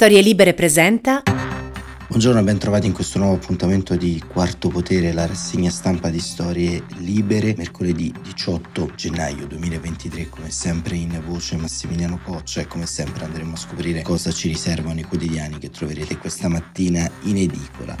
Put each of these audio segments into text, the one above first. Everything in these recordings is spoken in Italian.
Storie Libere presenta. Buongiorno e ben trovati in questo nuovo appuntamento di Quarto Potere, la rassegna stampa di Storie Libere, mercoledì 18 gennaio 2023, come sempre in voce Massimiliano Coccia e come sempre andremo a scoprire cosa ci riservano i quotidiani che troverete questa mattina in edicola.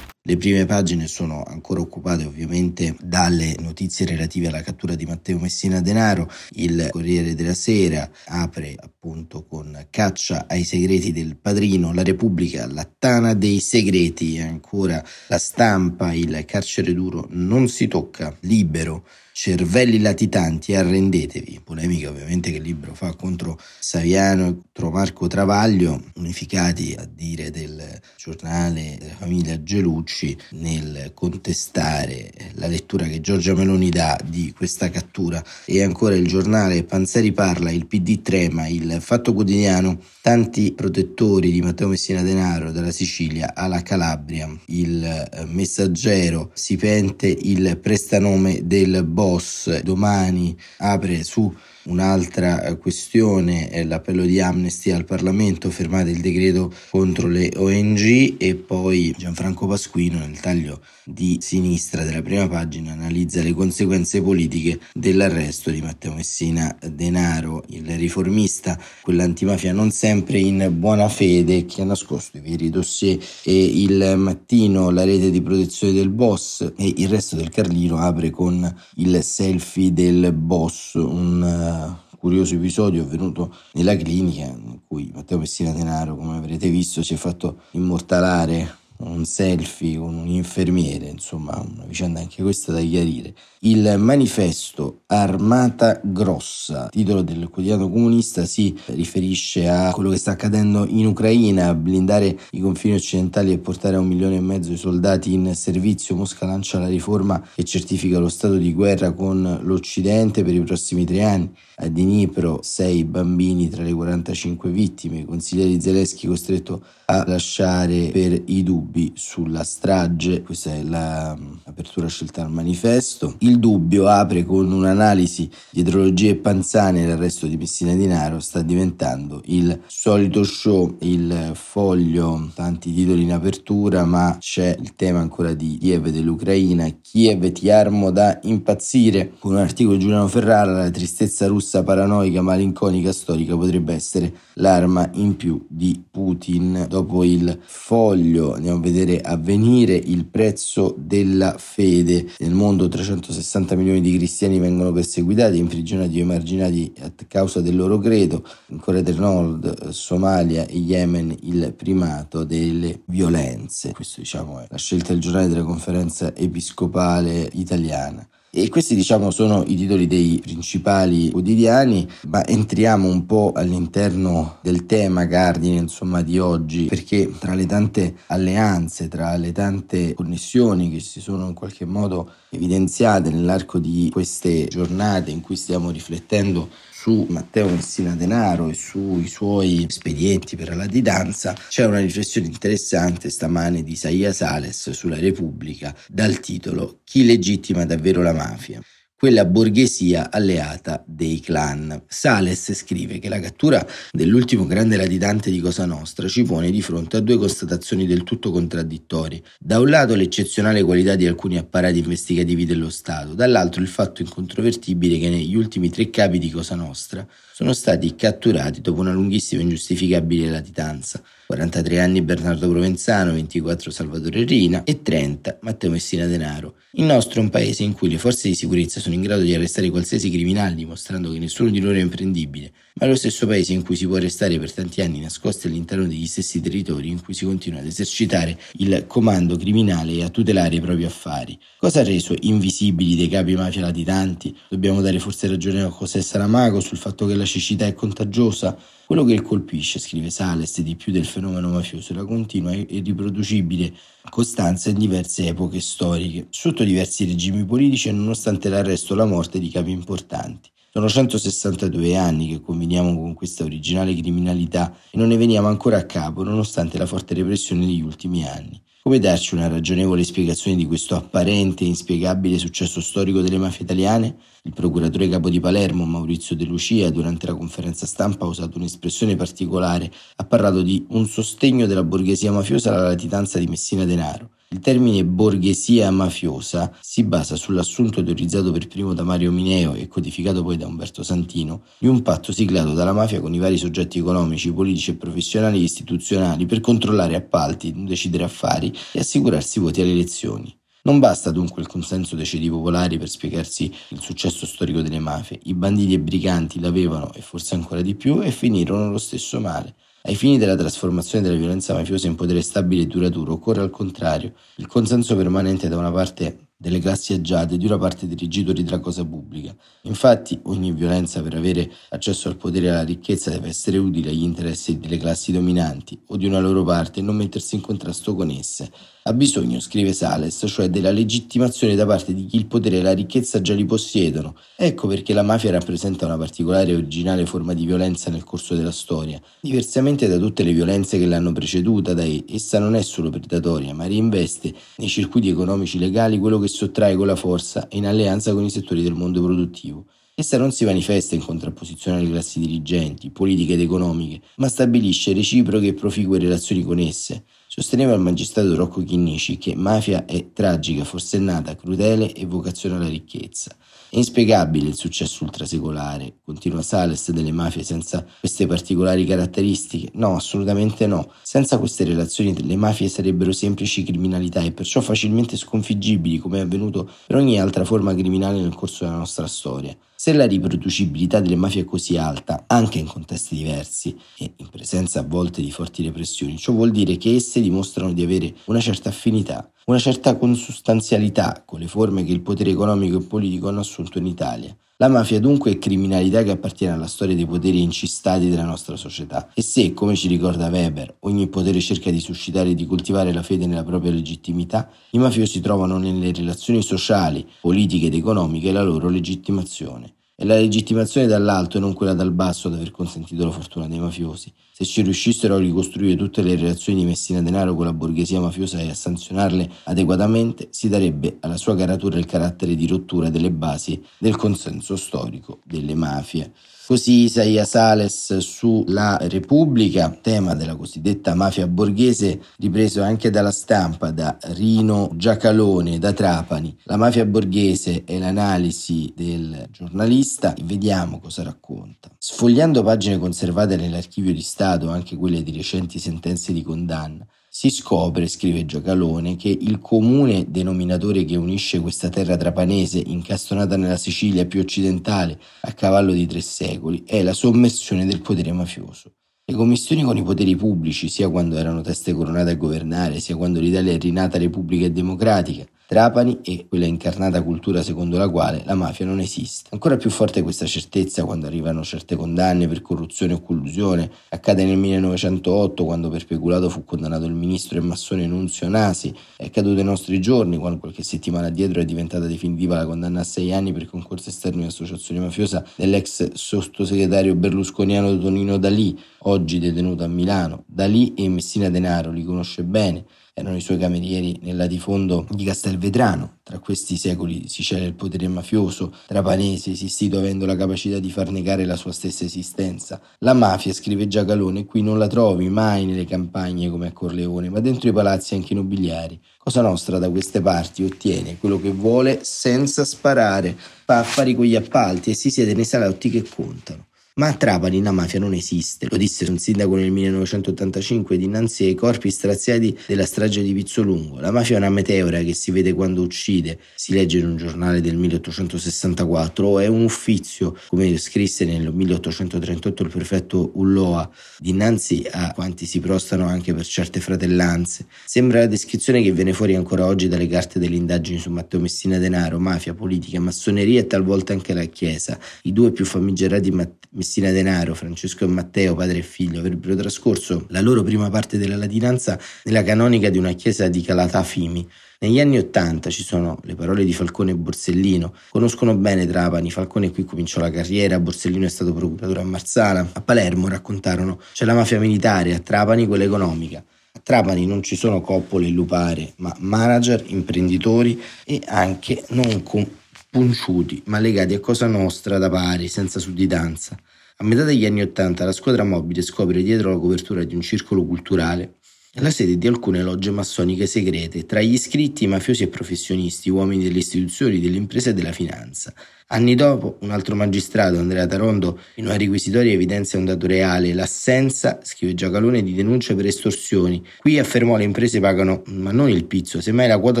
Le prime pagine sono ancora occupate ovviamente dalle notizie relative alla cattura di Matteo Messina Denaro. Il Corriere della Sera apre appunto con caccia ai segreti del padrino, la Repubblica, la tana dei segreti, ancora la stampa, il carcere duro non si tocca, libero cervelli latitanti, arrendetevi. Polemica ovviamente che il libro fa contro Saviano e contro Marco Travaglio, unificati a dire del giornale della famiglia Gelucci nel contestare la lettura che Giorgia Meloni dà di questa cattura. E ancora il giornale Panzeri parla, il PD trema, il Fatto Quotidiano, tanti protettori di Matteo Messina Denaro dalla Sicilia alla Calabria, il Messaggero si pente il prestanome del boss boss domani apre su Un'altra eh, questione è l'appello di Amnesty al Parlamento, fermate il decreto contro le ONG e poi Gianfranco Pasquino nel taglio di sinistra della prima pagina analizza le conseguenze politiche dell'arresto di Matteo Messina Denaro, il riformista, quell'antimafia non sempre in buona fede che ha nascosto i veri dossier e il mattino la rete di protezione del boss e il resto del Carlino apre con il selfie del boss, un curioso episodio avvenuto nella clinica in cui Matteo Messina Denaro, come avrete visto, si è fatto immortalare un selfie con un infermiere, insomma una vicenda anche questa da chiarire. Il manifesto Armata Grossa, titolo del quotidiano comunista, si riferisce a quello che sta accadendo in Ucraina, blindare i confini occidentali e portare a un milione e mezzo di soldati in servizio. Mosca lancia la riforma che certifica lo stato di guerra con l'Occidente per i prossimi tre anni. A Dnipro sei bambini tra le 45 vittime, consiglieri Zelensky costretto a lasciare per i dubbi sulla strage, questa è l'apertura la, scelta al manifesto. Il dubbio apre con un'analisi di idrologie panzane l'arresto di Messina Dinaro sta diventando il solito show, il foglio, tanti titoli in apertura, ma c'è il tema ancora di Kiev dell'Ucraina, Kiev ti armo da impazzire, con un articolo di Giuliano Ferrara, la tristezza russa paranoica, malinconica, storica potrebbe essere l'arma in più di Putin. Dopo il foglio andiamo vedere avvenire il prezzo della fede. Nel mondo 360 milioni di cristiani vengono perseguitati imprigionati o emarginati a causa del loro credo. In Corea del Nord Somalia e Yemen il primato delle violenze. Questo diciamo è la scelta del giornale della conferenza episcopale italiana e questi diciamo sono i titoli dei principali quotidiani, ma entriamo un po' all'interno del tema cardine insomma di oggi, perché tra le tante alleanze, tra le tante connessioni che si sono in qualche modo evidenziate nell'arco di queste giornate in cui stiamo riflettendo su Matteo Messina Denaro e sui suoi espedienti per la latitanza, c'è una riflessione interessante stamane di Isaia Sales sulla Repubblica dal titolo Chi legittima davvero la mafia? Quella borghesia alleata dei clan. Sales scrive che la cattura dell'ultimo grande latitante di Cosa Nostra ci pone di fronte a due constatazioni del tutto contraddittorie. Da un lato l'eccezionale qualità di alcuni apparati investigativi dello Stato, dall'altro il fatto incontrovertibile che negli ultimi tre capi di Cosa Nostra sono stati catturati dopo una lunghissima e ingiustificabile latitanza. 43 anni Bernardo Provenzano, 24 Salvatore Rina e 30 Matteo Messina Denaro. Il nostro è un paese in cui le forze di sicurezza sono in grado di arrestare qualsiasi criminale dimostrando che nessuno di loro è imprendibile, ma è lo stesso paese in cui si può arrestare per tanti anni nascosti all'interno degli stessi territori in cui si continua ad esercitare il comando criminale e a tutelare i propri affari. Cosa ha reso invisibili dei capi mafia latitanti? Dobbiamo dare forse ragione a José Saramago sul fatto che la cecità è contagiosa? Quello che colpisce, scrive Sales, di più del fenomeno mafioso è la continua e irriproducibile costanza in diverse epoche storiche, sotto diversi regimi politici e nonostante l'arresto o la morte di capi importanti. Sono 162 anni che conveniamo con questa originale criminalità e non ne veniamo ancora a capo nonostante la forte repressione degli ultimi anni. Come darci una ragionevole spiegazione di questo apparente e inspiegabile successo storico delle mafie italiane? Il procuratore capo di Palermo, Maurizio De Lucia, durante la conferenza stampa ha usato un'espressione particolare, ha parlato di un sostegno della borghesia mafiosa alla latitanza di Messina Denaro. Il termine borghesia mafiosa si basa sull'assunto teorizzato per primo da Mario Mineo e codificato poi da Umberto Santino di un patto siglato dalla mafia con i vari soggetti economici, politici e professionali e istituzionali per controllare appalti, decidere affari e assicurarsi voti alle elezioni. Non basta dunque il consenso dei ceti popolari per spiegarsi il successo storico delle mafie. I banditi e briganti l'avevano e forse ancora di più e finirono lo stesso male. Ai fini della trasformazione della violenza mafiosa in potere stabile e duraturo occorre al contrario. Il consenso permanente da una parte delle classi agiate di una parte dei rigitori della cosa pubblica. Infatti ogni violenza per avere accesso al potere e alla ricchezza deve essere utile agli interessi delle classi dominanti o di una loro parte e non mettersi in contrasto con esse. Ha bisogno, scrive Sales, cioè della legittimazione da parte di chi il potere e la ricchezza già li possiedono. Ecco perché la mafia rappresenta una particolare e originale forma di violenza nel corso della storia. Diversamente da tutte le violenze che l'hanno preceduta, dai, essa non è solo predatoria, ma reinveste nei circuiti economici legali quello che sottrae con la forza in alleanza con i settori del mondo produttivo. Essa non si manifesta in contrapposizione alle classi dirigenti, politiche ed economiche, ma stabilisce reciproche e proficue relazioni con esse. Sosteneva il magistrato Rocco Chinnici che mafia è tragica, forsennata, crudele e vocazione alla ricchezza. È inspiegabile il successo ultrasecolare, continua Sales, delle mafie senza queste particolari caratteristiche? No, assolutamente no. Senza queste relazioni le mafie sarebbero semplici criminalità e perciò facilmente sconfiggibili come è avvenuto per ogni altra forma criminale nel corso della nostra storia. Se la riproducibilità delle mafie è così alta, anche in contesti diversi e in presenza a volte di forti repressioni, ciò vuol dire che esse dimostrano di avere una certa affinità una certa consustanzialità con le forme che il potere economico e politico hanno assunto in Italia. La mafia dunque è criminalità che appartiene alla storia dei poteri incistati della nostra società e se, come ci ricorda Weber, ogni potere cerca di suscitare e di coltivare la fede nella propria legittimità, i mafiosi trovano nelle relazioni sociali, politiche ed economiche la loro legittimazione. È la legittimazione dall'alto e non quella dal basso ad aver consentito la fortuna dei mafiosi. Se ci riuscissero a ricostruire tutte le relazioni di Messina Denaro con la borghesia mafiosa e a sanzionarle adeguatamente, si darebbe alla sua caratura il carattere di rottura delle basi del consenso storico delle mafie. Così Isaia Sales sulla Repubblica, tema della cosiddetta mafia borghese, ripreso anche dalla stampa da Rino Giacalone da Trapani. La mafia borghese è l'analisi del giornalista, vediamo cosa racconta. Sfogliando pagine conservate nell'archivio di Stato, anche quelle di recenti sentenze di condanna, si scopre, scrive Giacalone, che il comune denominatore che unisce questa terra trapanese, incastonata nella Sicilia più occidentale, a cavallo di tre secoli, è la sommersione del potere mafioso. Le commissioni con i poteri pubblici, sia quando erano teste coronate a governare, sia quando l'Italia è rinata repubblica e democratica, Trapani e quella incarnata cultura secondo la quale la mafia non esiste. Ancora più forte questa certezza quando arrivano certe condanne per corruzione o collusione. Accade nel 1908 quando per peculato fu condannato il ministro e massone Nunzio Nasi. È accaduto ai nostri giorni quando qualche settimana dietro è diventata definitiva la condanna a sei anni per concorso esterno in associazione mafiosa dell'ex sottosegretario berlusconiano Tonino Dalì, oggi detenuto a Milano. Dalì e Messina Denaro li conosce bene erano i suoi camerieri nel latifondo di Castelvetrano. Tra questi secoli si cela il potere mafioso trapanese, esistito avendo la capacità di far negare la sua stessa esistenza. La mafia, scrive Giacalone, qui non la trovi mai nelle campagne come a Corleone, ma dentro i palazzi anche nobiliari. Cosa Nostra da queste parti ottiene quello che vuole senza sparare, fa affari con gli appalti e si siede nei salotti che contano. Ma a Trapani la mafia non esiste, lo disse un sindaco nel 1985 dinanzi ai corpi straziati della strage di Pizzolungo. La mafia è una meteora che si vede quando uccide, si legge in un giornale del 1864, o è un uffizio, come scrisse nel 1838 il prefetto Ulloa, dinanzi a quanti si prostano anche per certe fratellanze. Sembra la descrizione che viene fuori ancora oggi dalle carte delle indagini su Matteo Messina Denaro, mafia, politica, massoneria e talvolta anche la Chiesa, i due più famigerati Matteo Messina Denaro, Francesco e Matteo, padre e figlio, avrebbero trascorso la loro prima parte della latinanza nella canonica di una chiesa di Calata Fimi. Negli anni Ottanta ci sono le parole di Falcone e Borsellino. Conoscono bene Trapani, Falcone qui cominciò la carriera, Borsellino è stato procuratore a Marsala. A Palermo raccontarono c'è la mafia militare, a Trapani quella economica. A Trapani non ci sono coppole e lupare, ma manager, imprenditori e anche non compunciuti, ma legati a Cosa Nostra da pari, senza sudditanza. A metà degli anni Ottanta la squadra mobile scopre dietro la copertura di un circolo culturale la sede di alcune logge massoniche segrete, tra gli iscritti mafiosi e professionisti, uomini delle istituzioni, delle imprese e della finanza. Anni dopo, un altro magistrato, Andrea Tarondo, in una requisitoria evidenzia un dato reale, l'assenza, scrive Giacalone, di denunce per estorsioni. Qui affermò le imprese pagano, ma non il pizzo, semmai la quota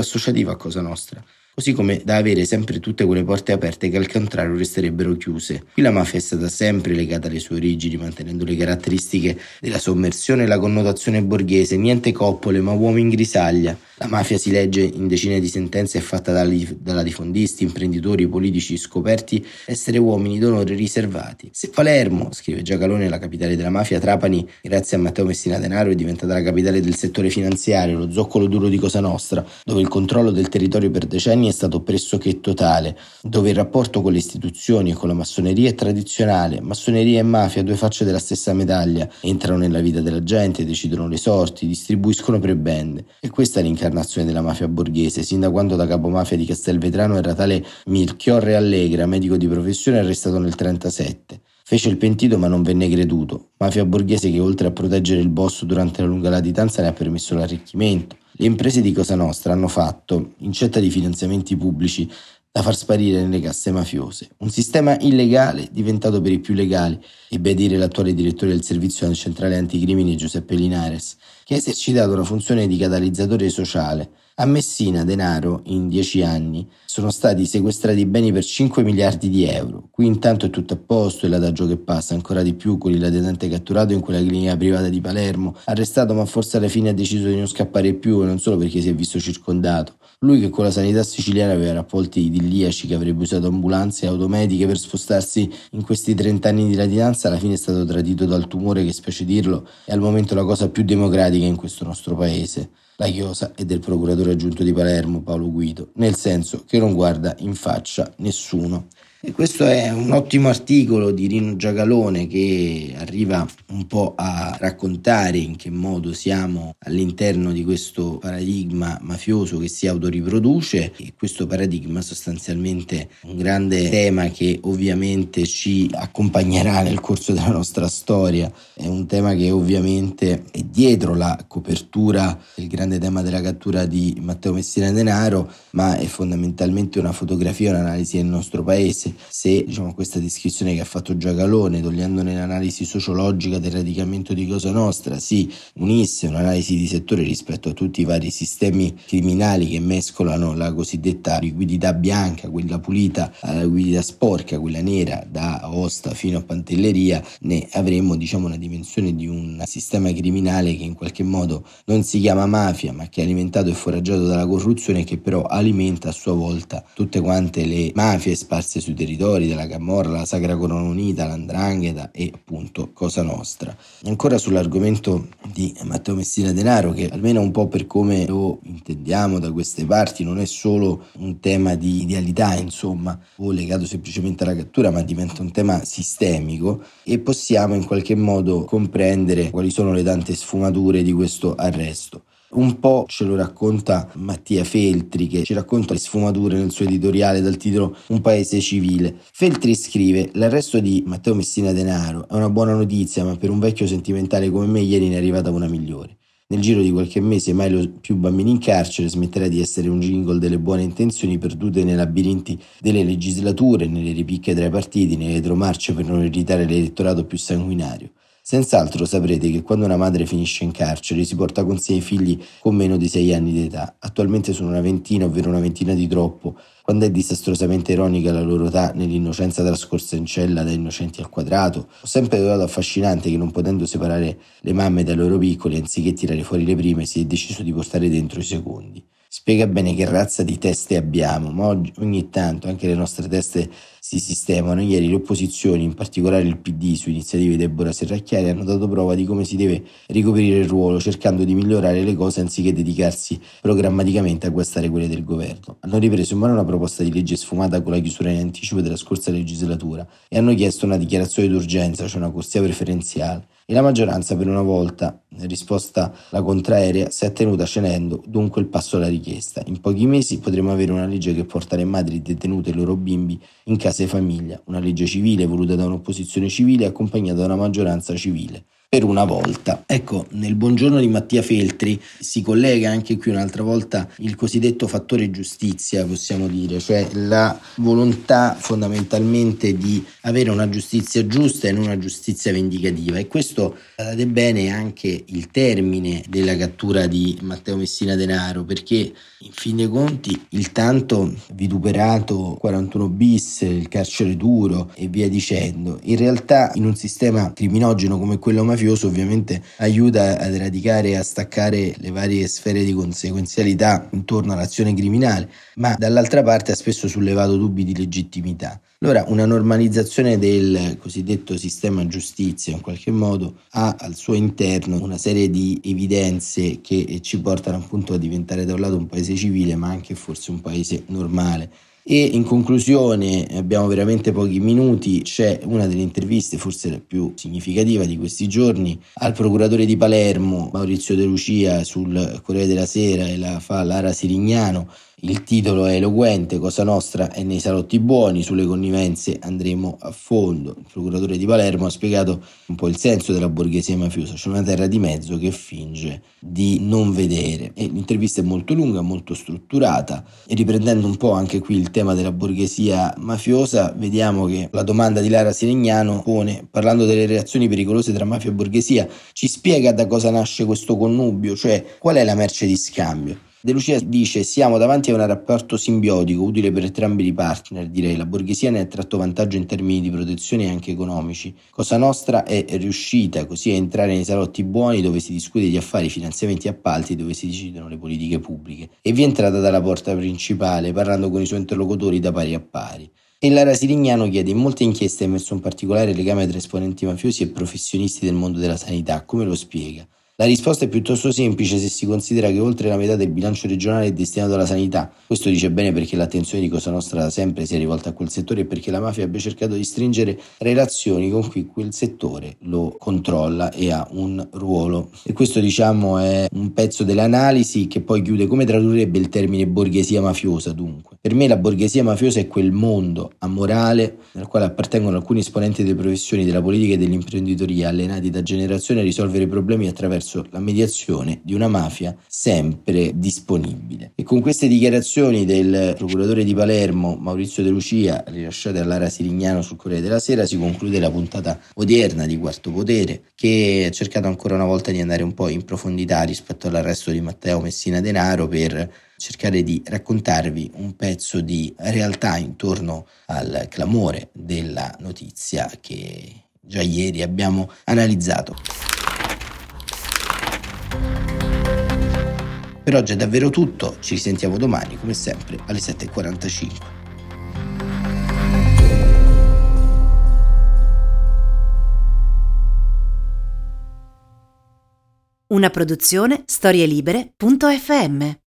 associativa a Cosa Nostra così come da avere sempre tutte quelle porte aperte che al contrario resterebbero chiuse. Qui la mafia è stata sempre legata alle sue origini, mantenendo le caratteristiche della sommersione e la connotazione borghese, niente coppole ma uomini in grisaglia, la mafia si legge in decine di sentenze fatta dalla diffondisti, imprenditori, politici scoperti essere uomini d'onore riservati. Se Palermo, scrive Giacalone, la capitale della mafia, Trapani, grazie a Matteo Messina Denaro, è diventata la capitale del settore finanziario, lo zoccolo duro di Cosa Nostra, dove il controllo del territorio per decenni è stato pressoché totale, dove il rapporto con le istituzioni e con la massoneria è tradizionale, massoneria e mafia, due facce della stessa medaglia, entrano nella vita della gente, decidono le sorti, distribuiscono prebende. E questa è l'incarnazione l'incarnazione della mafia borghese, sin da quando da capomafia di Castelvetrano era tale Milchiorre Allegra, medico di professione arrestato nel 1937. Fece il pentito ma non venne creduto. Mafia borghese che oltre a proteggere il boss durante la lunga latitanza ne ha permesso l'arricchimento. Le imprese di Cosa Nostra hanno fatto, incetta di finanziamenti pubblici, da far sparire nelle casse mafiose. Un sistema illegale diventato per i più legali, ebbe a dire l'attuale direttore del servizio centrale anticrimini Giuseppe Linares, che ha esercitato una funzione di catalizzatore sociale. A Messina, denaro, in dieci anni, sono stati sequestrati beni per 5 miliardi di euro. Qui intanto è tutto a posto e l'adagio che passa ancora di più con il latitante catturato in quella clinica privata di Palermo, arrestato ma forse alla fine ha deciso di non scappare più e non solo perché si è visto circondato. Lui che con la sanità siciliana aveva rapporti idilliaci, che avrebbe usato ambulanze e automediche per spostarsi in questi 30 anni di latitanza, alla fine è stato tradito dal tumore che, specie dirlo, è al momento la cosa più democratica in questo nostro paese. La chiosa è del procuratore aggiunto di Palermo, Paolo Guido, nel senso che non guarda in faccia nessuno. E questo è un ottimo articolo di Rino Giagalone che arriva un po' a raccontare in che modo siamo all'interno di questo paradigma mafioso che si autoriproduce. E questo paradigma sostanzialmente un grande tema che ovviamente ci accompagnerà nel corso della nostra storia, è un tema che ovviamente è dietro la copertura del grande tema della cattura di Matteo Messina Denaro, ma è fondamentalmente una fotografia, un'analisi del nostro paese se diciamo, questa descrizione che ha fatto Giacalone, togliendone l'analisi sociologica del radicamento di Cosa Nostra, si unisse un'analisi di settore rispetto a tutti i vari sistemi criminali che mescolano la cosiddetta liquidità bianca, quella pulita, alla liquidità sporca, quella nera, da Aosta fino a Pantelleria, ne avremmo diciamo, una dimensione di un sistema criminale che in qualche modo non si chiama mafia, ma che è alimentato e foraggiato dalla corruzione che però alimenta a sua volta tutte quante le mafie sparse sui territori della Camorra, la Sacra Corona Unita, l'Andrangheta e appunto Cosa Nostra. Ancora sull'argomento di Matteo Messina Denaro, che almeno un po' per come lo intendiamo da queste parti, non è solo un tema di idealità, insomma, o legato semplicemente alla cattura, ma diventa un tema sistemico e possiamo in qualche modo comprendere quali sono le tante sfumature di questo arresto. Un po' ce lo racconta Mattia Feltri che ci racconta le sfumature nel suo editoriale dal titolo Un paese civile. Feltri scrive l'arresto di Matteo Messina Denaro è una buona notizia ma per un vecchio sentimentale come me ieri ne è arrivata una migliore. Nel giro di qualche mese mai lo più bambini in carcere smetterà di essere un jingle delle buone intenzioni perdute nei labirinti delle legislature, nelle ripicche tra i partiti, nelle retromarce per non irritare l'elettorato più sanguinario. Senz'altro saprete che quando una madre finisce in carcere si porta con sé i figli con meno di 6 anni di età. Attualmente sono una ventina, ovvero una ventina di troppo, quando è disastrosamente ironica la loro età nell'innocenza trascorsa in cella da innocenti al quadrato. Ho sempre trovato affascinante che non potendo separare le mamme dai loro piccoli, anziché tirare fuori le prime, si è deciso di portare dentro i secondi. Spiega bene che razza di teste abbiamo, ma oggi, ogni tanto anche le nostre teste si sistemano. Ieri le opposizioni, in particolare il PD, su iniziative di Deborah Serracchiari, hanno dato prova di come si deve ricoprire il ruolo, cercando di migliorare le cose anziché dedicarsi programmaticamente a guastare quelle del governo. Hanno ripreso in mano una proposta di legge sfumata con la chiusura in anticipo della scorsa legislatura e hanno chiesto una dichiarazione d'urgenza, cioè una corsia preferenziale. E la maggioranza per una volta, in risposta alla contraerea, si è tenuta scenendo dunque il passo alla richiesta. In pochi mesi potremo avere una legge che porta le madri detenute e i loro bimbi in casa e famiglia, una legge civile voluta da un'opposizione civile accompagnata da una maggioranza civile per una volta. Ecco, nel buongiorno di Mattia Feltri si collega anche qui un'altra volta il cosiddetto fattore giustizia, possiamo dire, cioè la volontà fondamentalmente di avere una giustizia giusta e non una giustizia vendicativa. E questo, guardate bene, anche il termine della cattura di Matteo Messina Denaro, perché in fin dei conti il tanto vituperato 41 bis, il carcere duro e via dicendo, in realtà in un sistema criminogeno come quello mafioso mafioso ovviamente aiuta ad eradicare e a staccare le varie sfere di conseguenzialità intorno all'azione criminale, ma dall'altra parte ha spesso sollevato dubbi di legittimità. Allora una normalizzazione del cosiddetto sistema giustizia in qualche modo ha al suo interno una serie di evidenze che ci portano appunto a diventare da un lato un paese civile ma anche forse un paese normale. E in conclusione, abbiamo veramente pochi minuti, c'è una delle interviste, forse la più significativa di questi giorni, al procuratore di Palermo, Maurizio De Lucia, sul Corriere della Sera e la fa Lara Sirignano, il titolo è eloquente, Cosa Nostra è nei salotti buoni, sulle connivenze andremo a fondo. Il procuratore di Palermo ha spiegato un po' il senso della borghesia mafiosa, c'è una terra di mezzo che finge di non vedere. E l'intervista è molto lunga, molto strutturata e riprendendo un po' anche qui il tema della borghesia mafiosa, vediamo che la domanda di Lara Sirignano pone, parlando delle reazioni pericolose tra mafia e borghesia, ci spiega da cosa nasce questo connubio, cioè qual è la merce di scambio. De Lucia dice siamo davanti a un rapporto simbiotico utile per entrambi i partner, direi la borghesia ne ha tratto vantaggio in termini di protezione anche economici. Cosa nostra è riuscita così a entrare nei salotti buoni dove si discute di affari, finanziamenti e appalti dove si decidono le politiche pubbliche e vi è entrata dalla porta principale parlando con i suoi interlocutori da pari a pari. E Lara Sirignano chiede: In molte inchieste è emerso un particolare legame tra esponenti mafiosi e professionisti del mondo della sanità. Come lo spiega? La risposta è piuttosto semplice se si considera che oltre la metà del bilancio regionale è destinato alla sanità. Questo dice bene perché l'attenzione di Cosa Nostra da sempre si è rivolta a quel settore e perché la mafia abbia cercato di stringere relazioni con cui quel settore lo controlla e ha un ruolo. E questo diciamo è un pezzo dell'analisi che poi chiude come tradurrebbe il termine borghesia mafiosa dunque. Per me la borghesia mafiosa è quel mondo amorale nel quale appartengono alcuni esponenti delle professioni della politica e dell'imprenditoria allenati da generazioni a risolvere problemi attraverso la mediazione di una mafia sempre disponibile. E con queste dichiarazioni del procuratore di Palermo Maurizio De Lucia, rilasciate a Lara Sirignano sul Corriere della Sera, si conclude la puntata odierna di Quarto Potere, che ha cercato ancora una volta di andare un po' in profondità rispetto all'arresto di Matteo Messina Denaro per cercare di raccontarvi un pezzo di realtà intorno al clamore della notizia che già ieri abbiamo analizzato. Per oggi è davvero tutto, ci risentiamo domani come sempre alle 7.45. Una produzione storielibere.fm